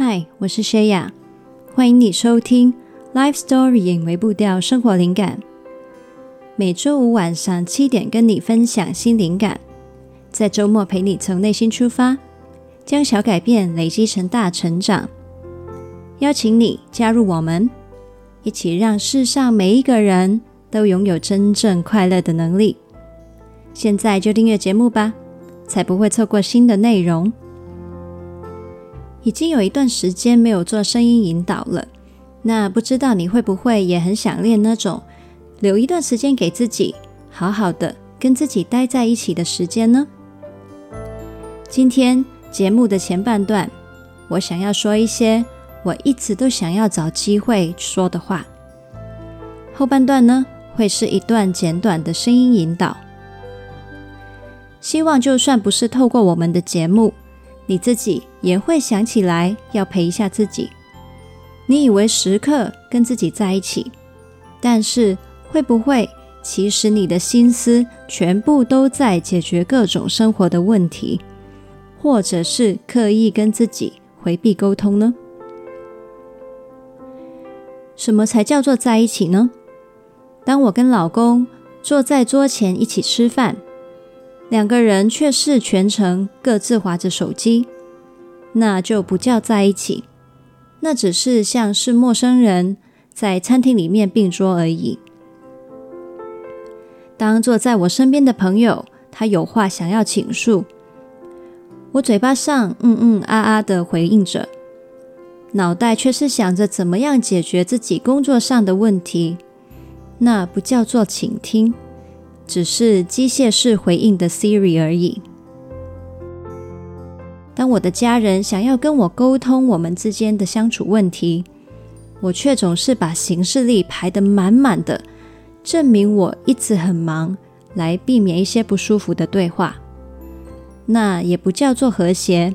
嗨，我是薛雅，欢迎你收听《Life Story》隐微步调生活灵感。每周五晚上七点跟你分享新灵感，在周末陪你从内心出发，将小改变累积成大成长。邀请你加入我们，一起让世上每一个人都拥有真正快乐的能力。现在就订阅节目吧，才不会错过新的内容。已经有一段时间没有做声音引导了，那不知道你会不会也很想念那种留一段时间给自己，好好的跟自己待在一起的时间呢？今天节目的前半段，我想要说一些我一直都想要找机会说的话。后半段呢，会是一段简短的声音引导，希望就算不是透过我们的节目。你自己也会想起来要陪一下自己。你以为时刻跟自己在一起，但是会不会其实你的心思全部都在解决各种生活的问题，或者是刻意跟自己回避沟通呢？什么才叫做在一起呢？当我跟老公坐在桌前一起吃饭。两个人却是全程各自划着手机，那就不叫在一起，那只是像是陌生人在餐厅里面并桌而已。当坐在我身边的朋友，他有话想要倾诉，我嘴巴上嗯嗯啊啊的回应着，脑袋却是想着怎么样解决自己工作上的问题，那不叫做倾听。只是机械式回应的 Siri 而已。当我的家人想要跟我沟通我们之间的相处问题，我却总是把行事历排得满满的，证明我一直很忙，来避免一些不舒服的对话。那也不叫做和谐，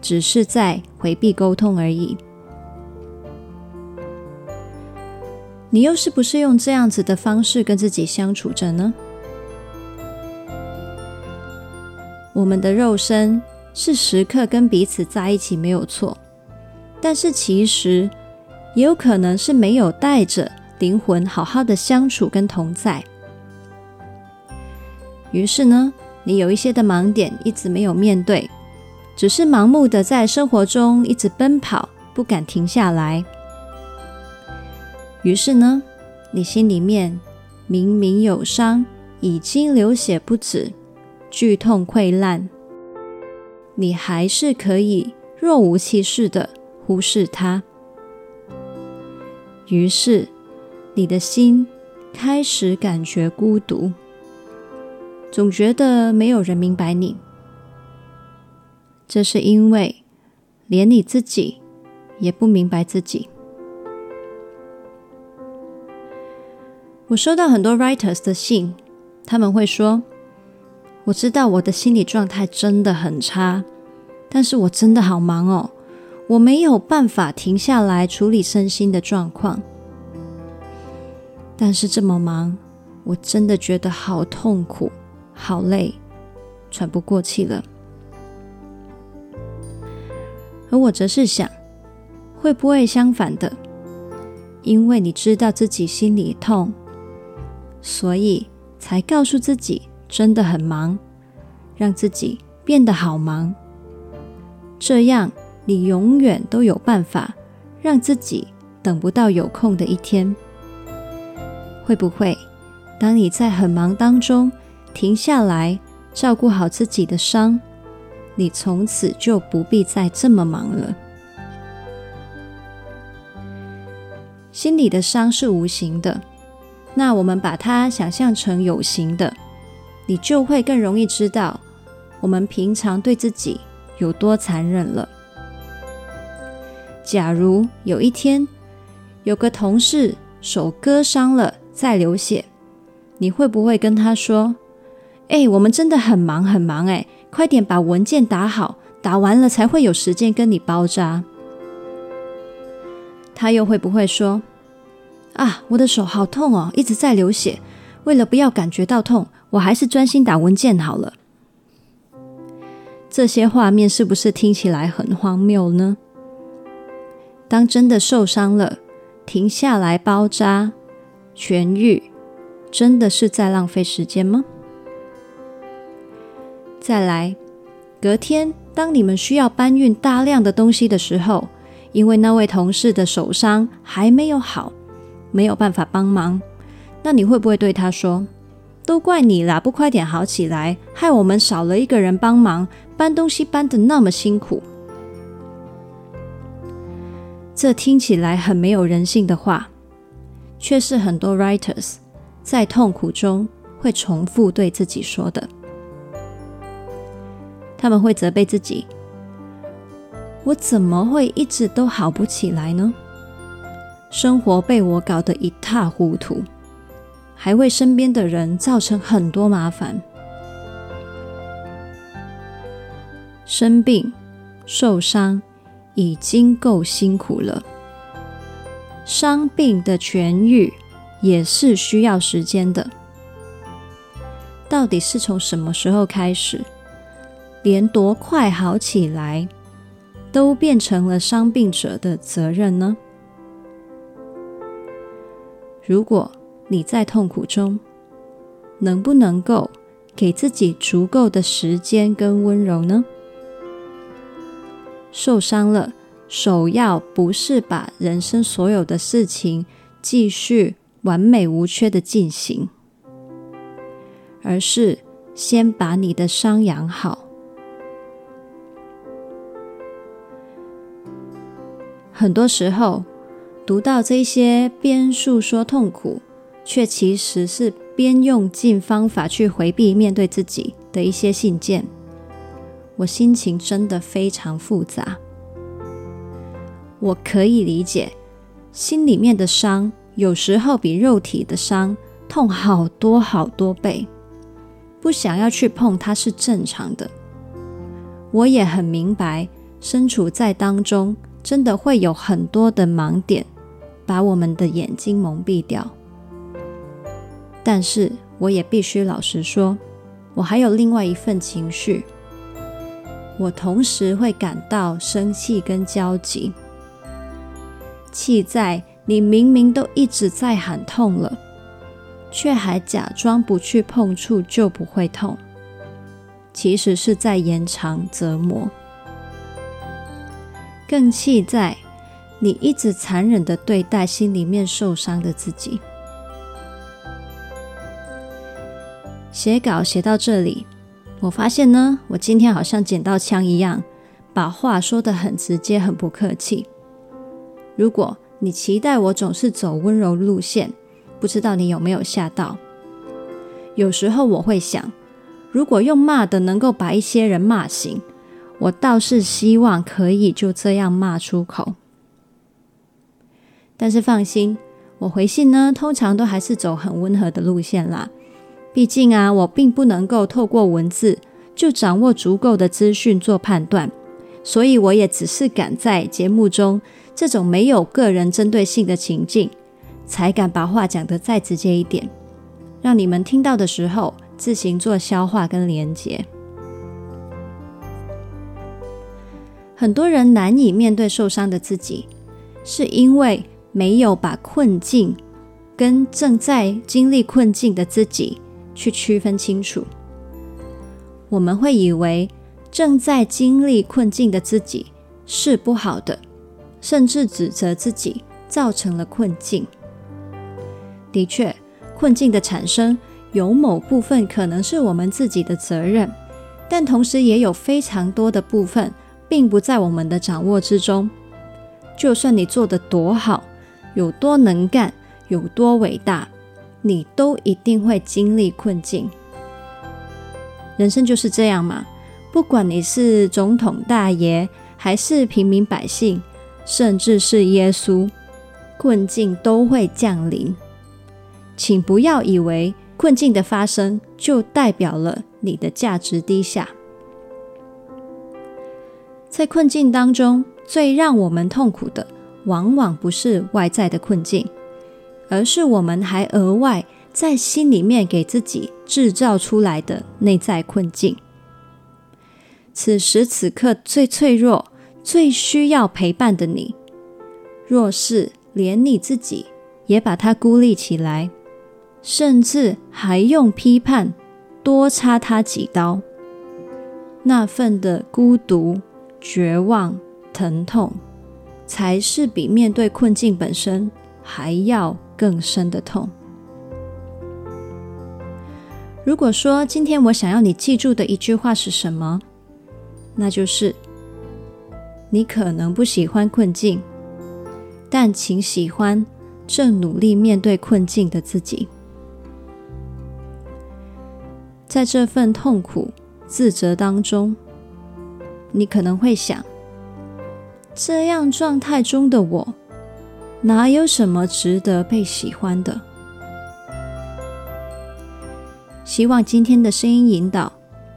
只是在回避沟通而已。你又是不是用这样子的方式跟自己相处着呢？我们的肉身是时刻跟彼此在一起没有错，但是其实也有可能是没有带着灵魂好好的相处跟同在。于是呢，你有一些的盲点一直没有面对，只是盲目的在生活中一直奔跑，不敢停下来。于是呢，你心里面明明有伤，已经流血不止。剧痛溃烂，你还是可以若无其事的忽视它。于是，你的心开始感觉孤独，总觉得没有人明白你。这是因为连你自己也不明白自己。我收到很多 writers 的信，他们会说。我知道我的心理状态真的很差，但是我真的好忙哦，我没有办法停下来处理身心的状况。但是这么忙，我真的觉得好痛苦、好累，喘不过气了。而我则是想，会不会相反的？因为你知道自己心里痛，所以才告诉自己。真的很忙，让自己变得好忙，这样你永远都有办法让自己等不到有空的一天。会不会，当你在很忙当中停下来照顾好自己的伤，你从此就不必再这么忙了？心里的伤是无形的，那我们把它想象成有形的。你就会更容易知道，我们平常对自己有多残忍了。假如有一天有个同事手割伤了，在流血，你会不会跟他说：“哎，我们真的很忙很忙，哎，快点把文件打好，打完了才会有时间跟你包扎。”他又会不会说：“啊，我的手好痛哦，一直在流血，为了不要感觉到痛。”我还是专心打文件好了。这些画面是不是听起来很荒谬呢？当真的受伤了，停下来包扎、痊愈，真的是在浪费时间吗？再来，隔天当你们需要搬运大量的东西的时候，因为那位同事的手伤还没有好，没有办法帮忙，那你会不会对他说：“都怪你啦，不快点好起来，害我们少了一个人帮忙，搬东西搬得那么辛苦。”这听起来很没有人性的话，却是很多 writers 在痛苦中会重复对自己说的。他们会责备自己：“我怎么会一直都好不起来呢？生活被我搞得一塌糊涂，还为身边的人造成很多麻烦。生病、受伤。”已经够辛苦了，伤病的痊愈也是需要时间的。到底是从什么时候开始，连多快好起来都变成了伤病者的责任呢？如果你在痛苦中，能不能够给自己足够的时间跟温柔呢？受伤了，首要不是把人生所有的事情继续完美无缺的进行，而是先把你的伤养好。很多时候，读到这些边诉说痛苦，却其实是边用尽方法去回避面对自己的一些信件。我心情真的非常复杂，我可以理解，心里面的伤有时候比肉体的伤痛好多好多倍，不想要去碰它是正常的。我也很明白，身处在当中，真的会有很多的盲点，把我们的眼睛蒙蔽掉。但是我也必须老实说，我还有另外一份情绪。我同时会感到生气跟焦急，气在你明明都一直在喊痛了，却还假装不去碰触就不会痛，其实是在延长折磨。更气在你一直残忍的对待心里面受伤的自己。写稿写到这里。我发现呢，我今天好像捡到枪一样，把话说得很直接，很不客气。如果你期待我总是走温柔路线，不知道你有没有吓到？有时候我会想，如果用骂的能够把一些人骂醒，我倒是希望可以就这样骂出口。但是放心，我回信呢，通常都还是走很温和的路线啦。毕竟啊，我并不能够透过文字就掌握足够的资讯做判断，所以我也只是敢在节目中这种没有个人针对性的情境，才敢把话讲得再直接一点，让你们听到的时候自行做消化跟连结。很多人难以面对受伤的自己，是因为没有把困境跟正在经历困境的自己。去区分清楚，我们会以为正在经历困境的自己是不好的，甚至指责自己造成了困境。的确，困境的产生有某部分可能是我们自己的责任，但同时也有非常多的部分并不在我们的掌握之中。就算你做得多好，有多能干，有多伟大。你都一定会经历困境，人生就是这样嘛。不管你是总统大爷，还是平民百姓，甚至是耶稣，困境都会降临。请不要以为困境的发生就代表了你的价值低下。在困境当中，最让我们痛苦的，往往不是外在的困境。而是我们还额外在心里面给自己制造出来的内在困境。此时此刻最脆弱、最需要陪伴的你，若是连你自己也把他孤立起来，甚至还用批判多插他几刀，那份的孤独、绝望、疼痛，才是比面对困境本身还要更深的痛。如果说今天我想要你记住的一句话是什么？那就是：你可能不喜欢困境，但请喜欢正努力面对困境的自己。在这份痛苦、自责当中，你可能会想：这样状态中的我，哪有什么值得被喜欢的？希望今天的声音引导，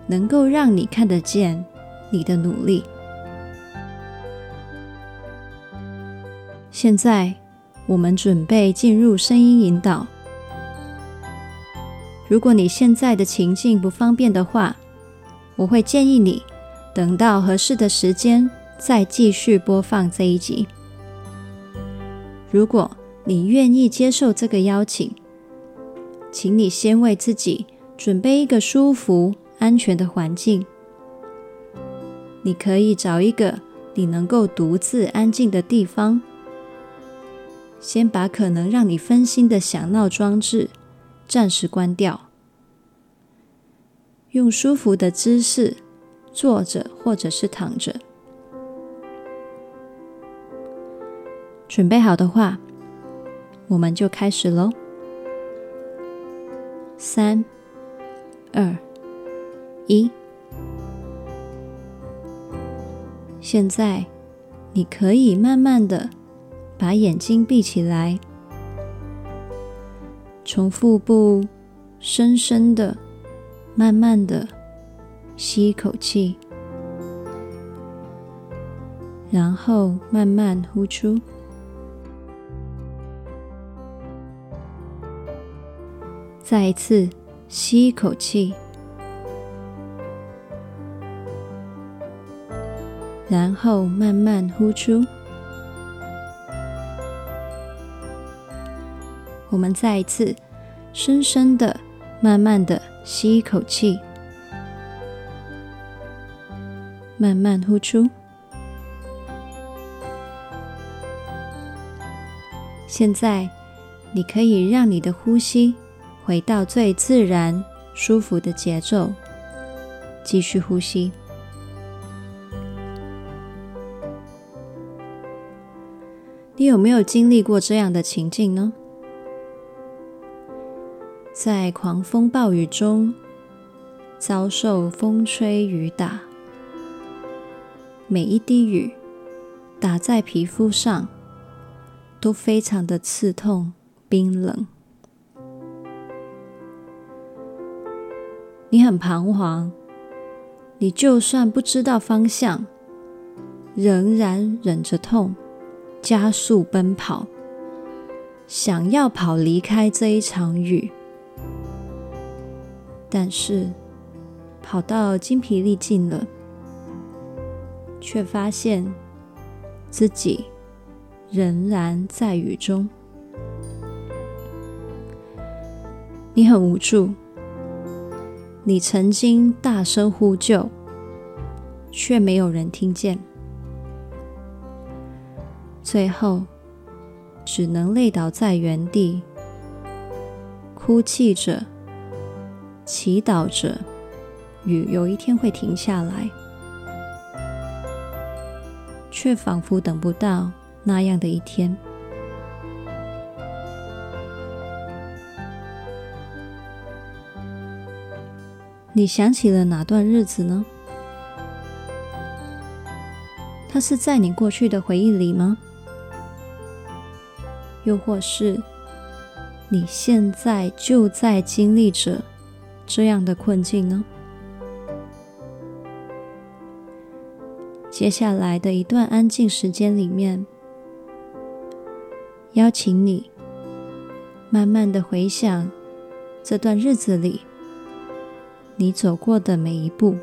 能够让你看得见你的努力。现在，我们准备进入声音引导。如果你现在的情境不方便的话，我会建议你等到合适的时间再继续播放这一集。如果你愿意接受这个邀请，请你先为自己。准备一个舒服、安全的环境。你可以找一个你能够独自安静的地方，先把可能让你分心的响闹装置暂时关掉，用舒服的姿势坐着或者是躺着。准备好的话，我们就开始喽。三。二一，现在你可以慢慢的把眼睛闭起来，从腹部深深的、慢慢的吸一口气，然后慢慢呼出，再一次。吸一口气，然后慢慢呼出。我们再一次深深的、慢慢的吸一口气，慢慢呼出。现在，你可以让你的呼吸。回到最自然、舒服的节奏，继续呼吸。你有没有经历过这样的情境呢？在狂风暴雨中，遭受风吹雨打，每一滴雨打在皮肤上，都非常的刺痛、冰冷。你很彷徨，你就算不知道方向，仍然忍着痛，加速奔跑，想要跑离开这一场雨。但是跑到筋疲力尽了，却发现自己仍然在雨中，你很无助。你曾经大声呼救，却没有人听见，最后只能累倒在原地，哭泣着，祈祷着，雨有一天会停下来，却仿佛等不到那样的一天。你想起了哪段日子呢？它是在你过去的回忆里吗？又或是你现在就在经历着这样的困境呢？接下来的一段安静时间里面，邀请你慢慢的回想这段日子里。你走过的每一步，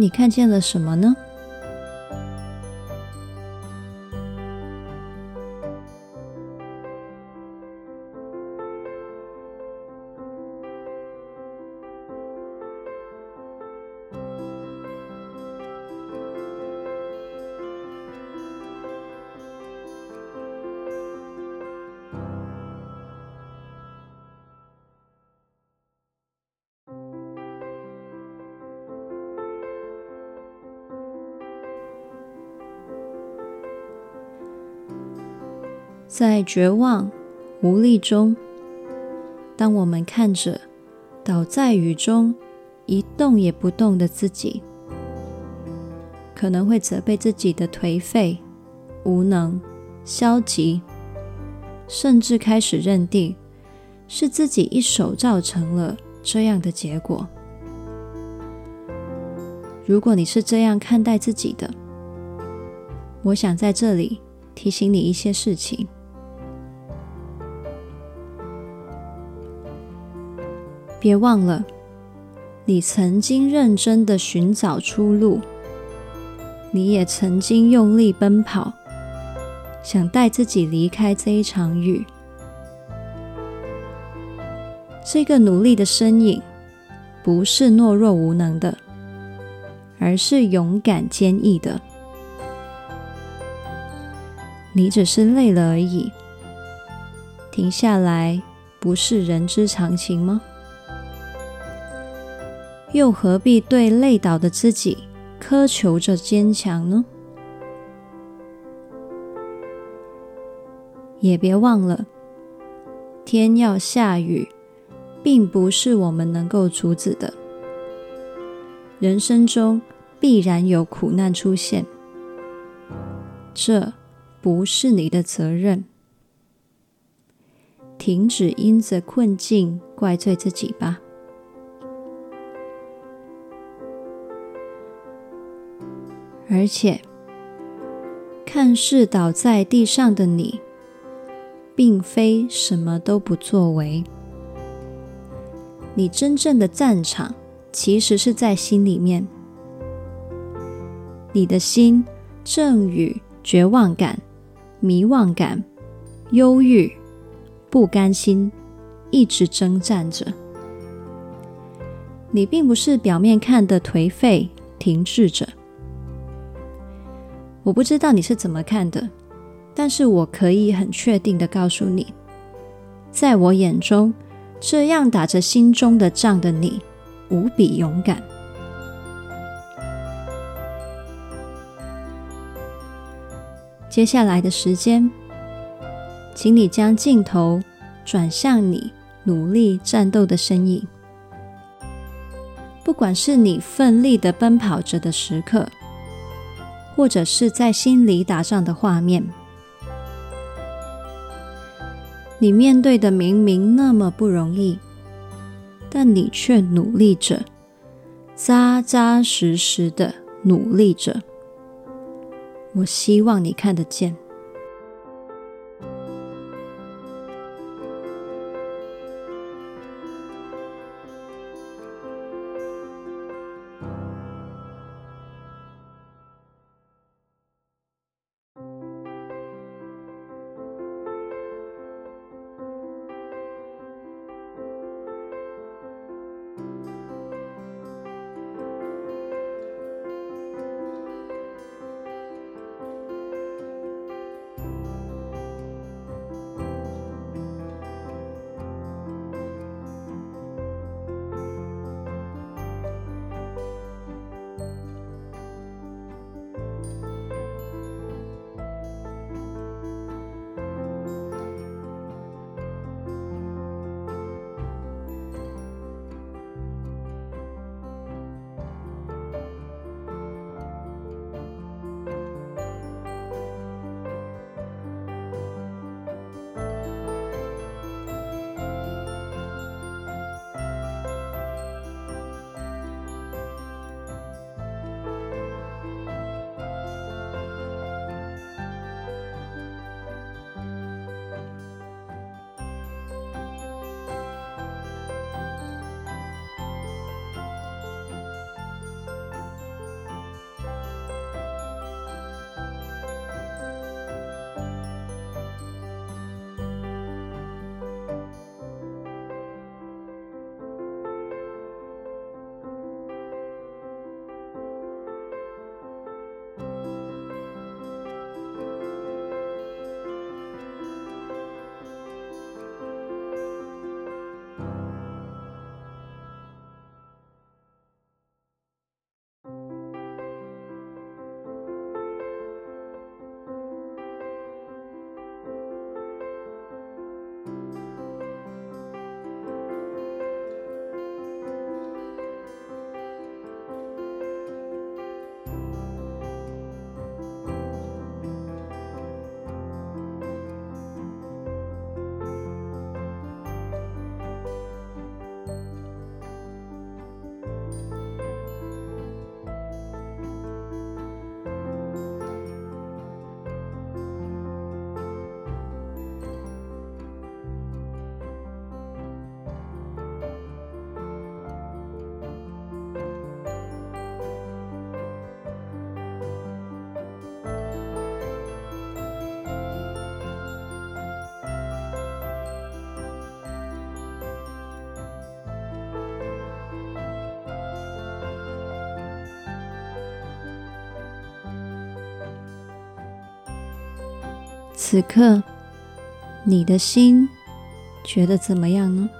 你看见了什么呢？在绝望、无力中，当我们看着倒在雨中一动也不动的自己，可能会责备自己的颓废、无能、消极，甚至开始认定是自己一手造成了这样的结果。如果你是这样看待自己的，我想在这里提醒你一些事情。别忘了，你曾经认真的寻找出路，你也曾经用力奔跑，想带自己离开这一场雨。这个努力的身影，不是懦弱无能的，而是勇敢坚毅的。你只是累了而已，停下来不是人之常情吗？又何必对累倒的自己苛求着坚强呢？也别忘了，天要下雨，并不是我们能够阻止的。人生中必然有苦难出现，这不是你的责任。停止因着困境怪罪自己吧。而且，看似倒在地上的你，并非什么都不作为。你真正的战场，其实是在心里面。你的心正与绝望感、迷惘感、忧郁、不甘心一直征战着。你并不是表面看的颓废、停滞着。我不知道你是怎么看的，但是我可以很确定的告诉你，在我眼中，这样打着心中的仗的你，无比勇敢。接下来的时间，请你将镜头转向你努力战斗的身影，不管是你奋力的奔跑着的时刻。或者是在心里打仗的画面，你面对的明明那么不容易，但你却努力着，扎扎实实的努力着。我希望你看得见。此刻，你的心觉得怎么样呢？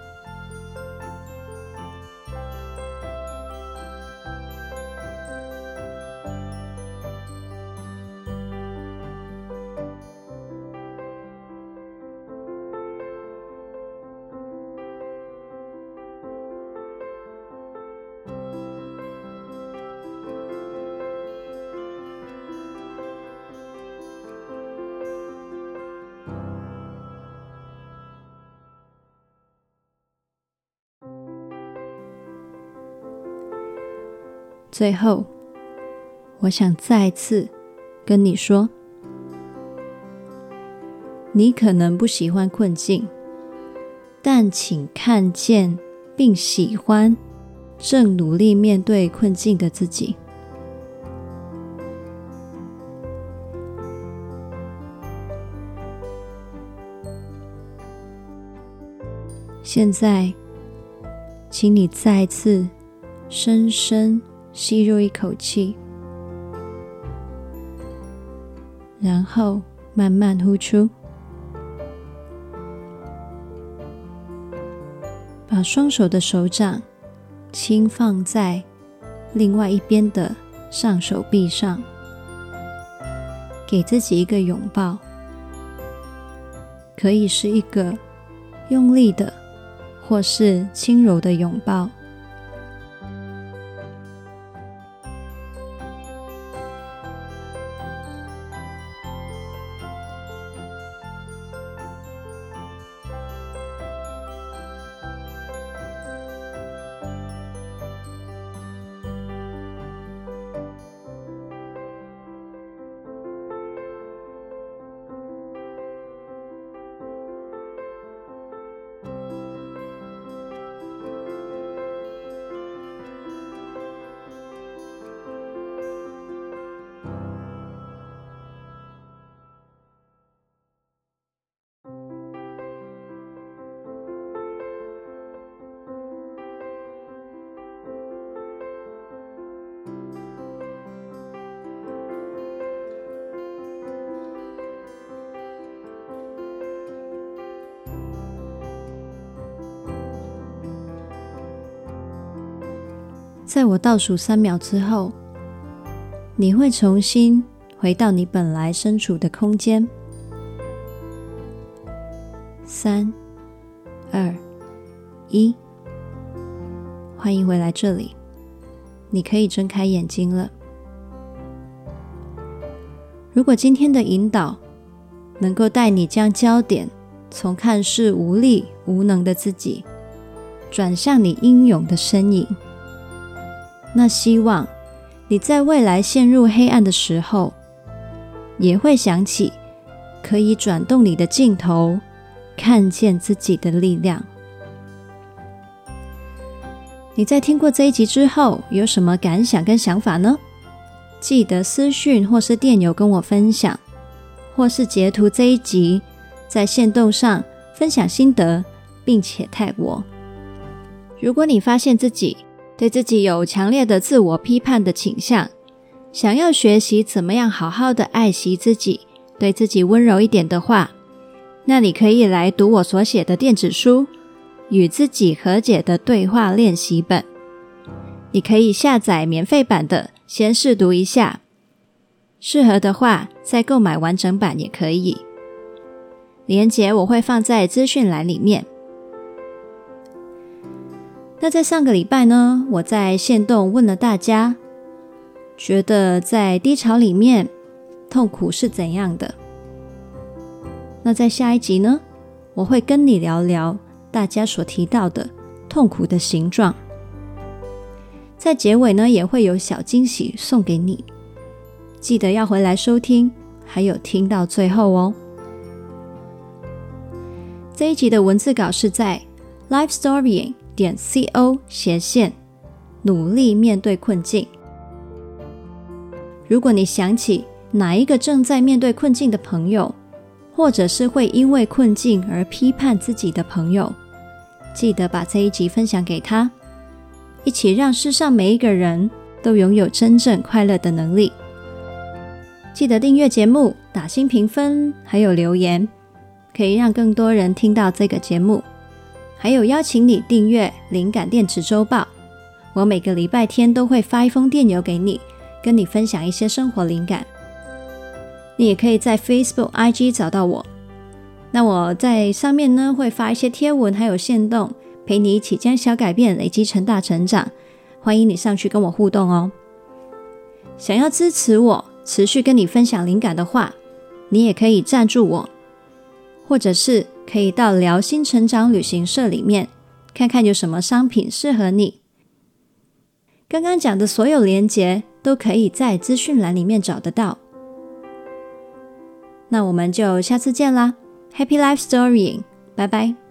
最后，我想再次跟你说，你可能不喜欢困境，但请看见并喜欢正努力面对困境的自己。现在，请你再次深深。吸入一口气，然后慢慢呼出。把双手的手掌轻放在另外一边的上手臂上，给自己一个拥抱，可以是一个用力的，或是轻柔的拥抱。在我倒数三秒之后，你会重新回到你本来身处的空间。三、二、一，欢迎回来这里。你可以睁开眼睛了。如果今天的引导能够带你将焦点从看似无力、无能的自己，转向你英勇的身影。那希望你在未来陷入黑暗的时候，也会想起可以转动你的镜头，看见自己的力量。你在听过这一集之后，有什么感想跟想法呢？记得私讯或是电邮跟我分享，或是截图这一集在限动上分享心得，并且 tag 我。如果你发现自己对自己有强烈的自我批判的倾向，想要学习怎么样好好的爱惜自己，对自己温柔一点的话，那你可以来读我所写的电子书《与自己和解的对话练习本》。你可以下载免费版的，先试读一下，适合的话再购买完整版也可以。连接我会放在资讯栏里面。那在上个礼拜呢，我在限动问了大家，觉得在低潮里面痛苦是怎样的？那在下一集呢，我会跟你聊聊大家所提到的痛苦的形状。在结尾呢，也会有小惊喜送给你，记得要回来收听，还有听到最后哦。这一集的文字稿是在 Life Storying。点 co 斜线努力面对困境。如果你想起哪一个正在面对困境的朋友，或者是会因为困境而批判自己的朋友，记得把这一集分享给他，一起让世上每一个人都拥有真正快乐的能力。记得订阅节目，打星评分，还有留言，可以让更多人听到这个节目。还有邀请你订阅《灵感电池周报》，我每个礼拜天都会发一封电邮给你，跟你分享一些生活灵感。你也可以在 Facebook、IG 找到我。那我在上面呢，会发一些贴文，还有限动，陪你一起将小改变累积成大成长。欢迎你上去跟我互动哦。想要支持我，持续跟你分享灵感的话，你也可以赞助我，或者是可以到疗心成长旅行社里面看看有什么商品适合你。刚刚讲的所有连结都可以在资讯栏里面找得到。那我们就下次见啦！Happy Life Story，拜拜。